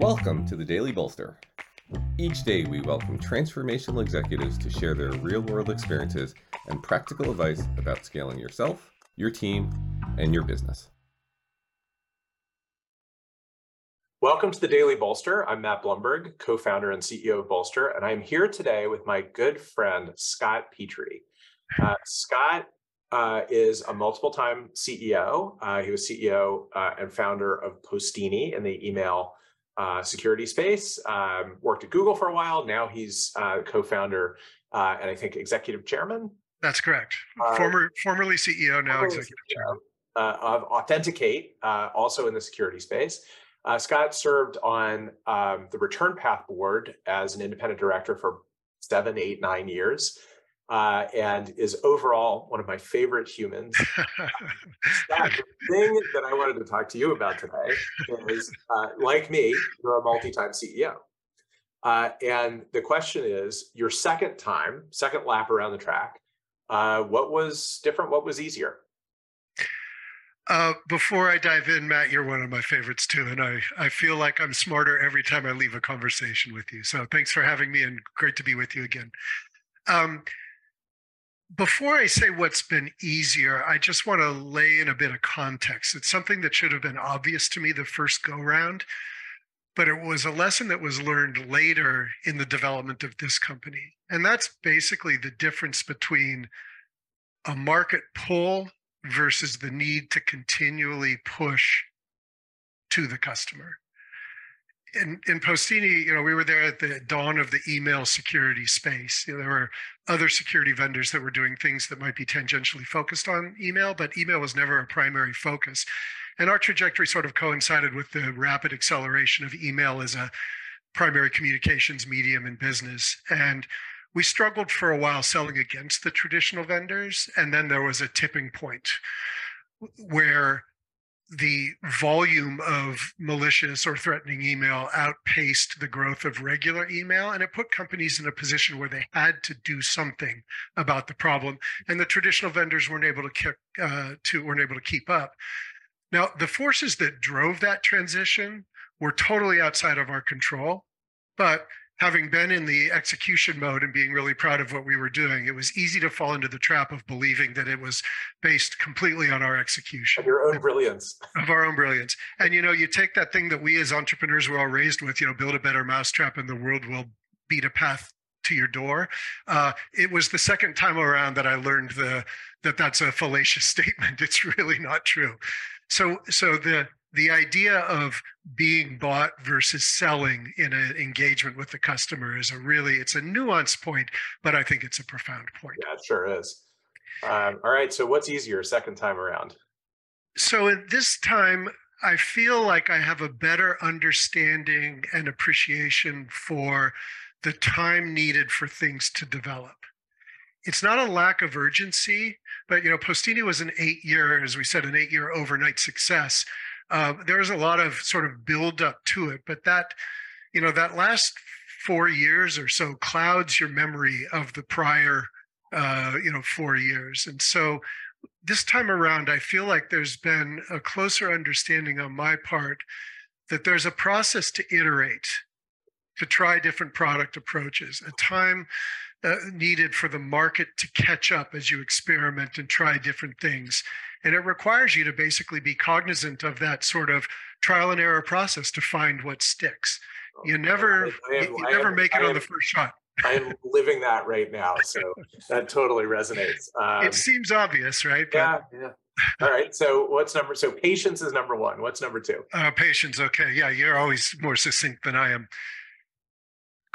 Welcome to the Daily Bolster. Each day, we welcome transformational executives to share their real world experiences and practical advice about scaling yourself, your team, and your business. Welcome to the Daily Bolster. I'm Matt Blumberg, co founder and CEO of Bolster, and I'm here today with my good friend, Scott Petry. Uh, Scott uh, is a multiple time CEO. Uh, he was CEO uh, and founder of Postini in the email uh, security space. Um, worked at Google for a while. Now he's uh, co-founder uh, and I think executive chairman. That's correct. Uh, Former, formerly CEO, now formerly executive chairman uh, of Authentic8, uh, also in the security space. Scott served on um, the Return Path board as an independent director for seven, eight, nine years uh, and is overall one of my favorite humans. the thing that I wanted to talk to you about today is, uh, like me, you're a multi-time CEO. Uh, and the question is, your second time, second lap around the track, uh, what was different? What was easier? Uh, before I dive in, Matt, you're one of my favorites too, and I, I feel like I'm smarter every time I leave a conversation with you. So thanks for having me, and great to be with you again. Um, before I say what's been easier, I just want to lay in a bit of context. It's something that should have been obvious to me the first go round, but it was a lesson that was learned later in the development of this company. And that's basically the difference between a market pull versus the need to continually push to the customer in, in Postini, you know, we were there at the dawn of the email security space. You know, there were other security vendors that were doing things that might be tangentially focused on email, but email was never a primary focus. And our trajectory sort of coincided with the rapid acceleration of email as a primary communications medium in business. And we struggled for a while selling against the traditional vendors. And then there was a tipping point where the volume of malicious or threatening email outpaced the growth of regular email and it put companies in a position where they had to do something about the problem and the traditional vendors weren't able to keep, uh, to weren't able to keep up. Now the forces that drove that transition were totally outside of our control but having been in the execution mode and being really proud of what we were doing, it was easy to fall into the trap of believing that it was based completely on our execution. Of your own brilliance. Of our own brilliance. And you know, you take that thing that we as entrepreneurs were all raised with, you know, build a better mousetrap and the world will beat a path to your door. Uh, it was the second time around that I learned the that that's a fallacious statement. It's really not true. So so the the idea of being bought versus selling in an engagement with the customer is a really it's a nuanced point but i think it's a profound point. Yeah it sure is. Um, all right so what's easier second time around? So at this time i feel like i have a better understanding and appreciation for the time needed for things to develop. It's not a lack of urgency but you know postini was an eight year as we said an eight year overnight success uh, there was a lot of sort of build up to it, but that, you know, that last four years or so clouds your memory of the prior, uh, you know, four years. And so this time around, I feel like there's been a closer understanding on my part that there's a process to iterate, to try different product approaches, a time uh, needed for the market to catch up as you experiment and try different things. And it requires you to basically be cognizant of that sort of trial and error process to find what sticks. You never, am, you, never am, make it on the first shot. I am living that right now, so that totally resonates. Um, it seems obvious, right? But, yeah, yeah. All right. So what's number? So patience is number one. What's number two? Uh, patience. Okay. Yeah, you're always more succinct than I am.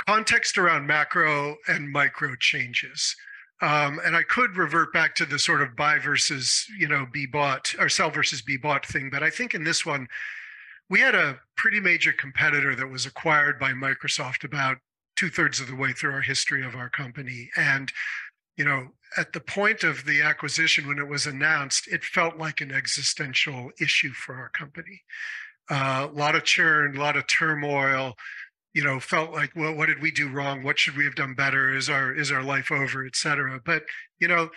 Context around macro and micro changes. Um, and I could revert back to the sort of buy versus, you know, be bought or sell versus be bought thing. But I think in this one, we had a pretty major competitor that was acquired by Microsoft about two thirds of the way through our history of our company. And, you know, at the point of the acquisition, when it was announced, it felt like an existential issue for our company. Uh, a lot of churn, a lot of turmoil, you know felt like well what did we do wrong what should we have done better is our is our life over et cetera but you know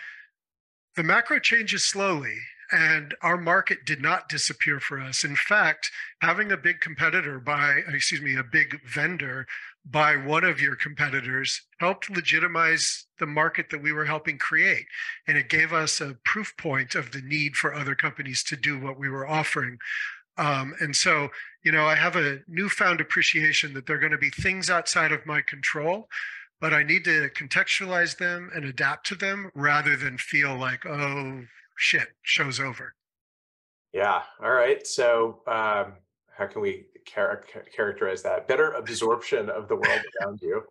the macro changes slowly And our market did not disappear for us. In fact, having a big competitor by, excuse me, a big vendor by one of your competitors helped legitimize the market that we were helping create. And it gave us a proof point of the need for other companies to do what we were offering. Um, and so, you know, I have a newfound appreciation that there are going to be things outside of my control but I need to contextualize them and adapt to them rather than feel like, oh shit, show's over. Yeah. All right. So, um, how can we char- characterize that? Better absorption of the world around you.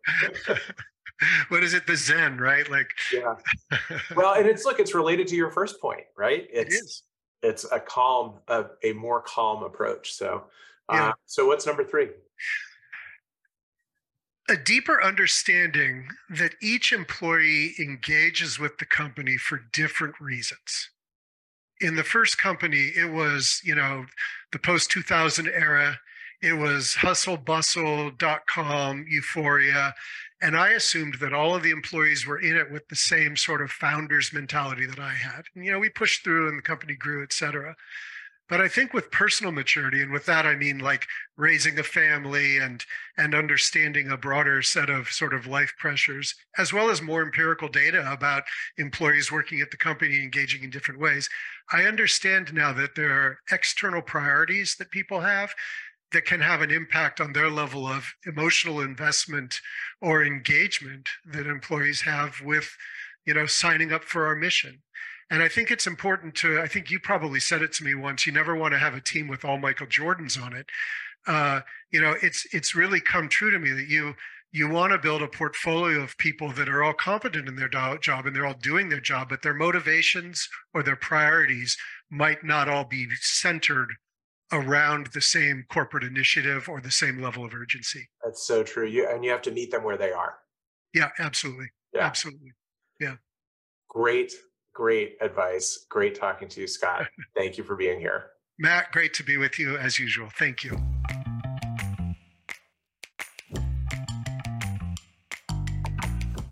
what is it? The Zen, right? Like, yeah. Well, and it's look, it's related to your first point, right? It's, it is. It's a calm, a, a more calm approach. So, uh, Yeah. so what's number three? a deeper understanding that each employee engages with the company for different reasons. In the first company, it was, you know, the post 2000 era, it was hustlebustle.com, euphoria. And I assumed that all of the employees were in it with the same sort of founders mentality that I had. And, you know, we pushed through and the company grew, et cetera. But I think with personal maturity, and with that I mean like raising a family and and understanding a broader set of sort of life pressures, as well as more empirical data about employees working at the company engaging in different ways. I understand now that there are external priorities that people have that can have an impact on their level of emotional investment or engagement that employees have with you know signing up for our mission and I think it's important to, I think you probably said it to me once, you never want to have a team with all Michael Jordans on it. Uh, you know, it's it's really come true to me that you you want to build a portfolio of people that are all competent in their job and they're all doing their job, but their motivations or their priorities might not all be centered around the same corporate initiative or the same level of urgency. That's so true. You and you have to meet them where they are. Yeah, absolutely. Yeah. Absolutely. Yeah. Great, great advice. Great talking to you, Scott. Thank you for being here. Matt, great to be with you as usual. Thank you.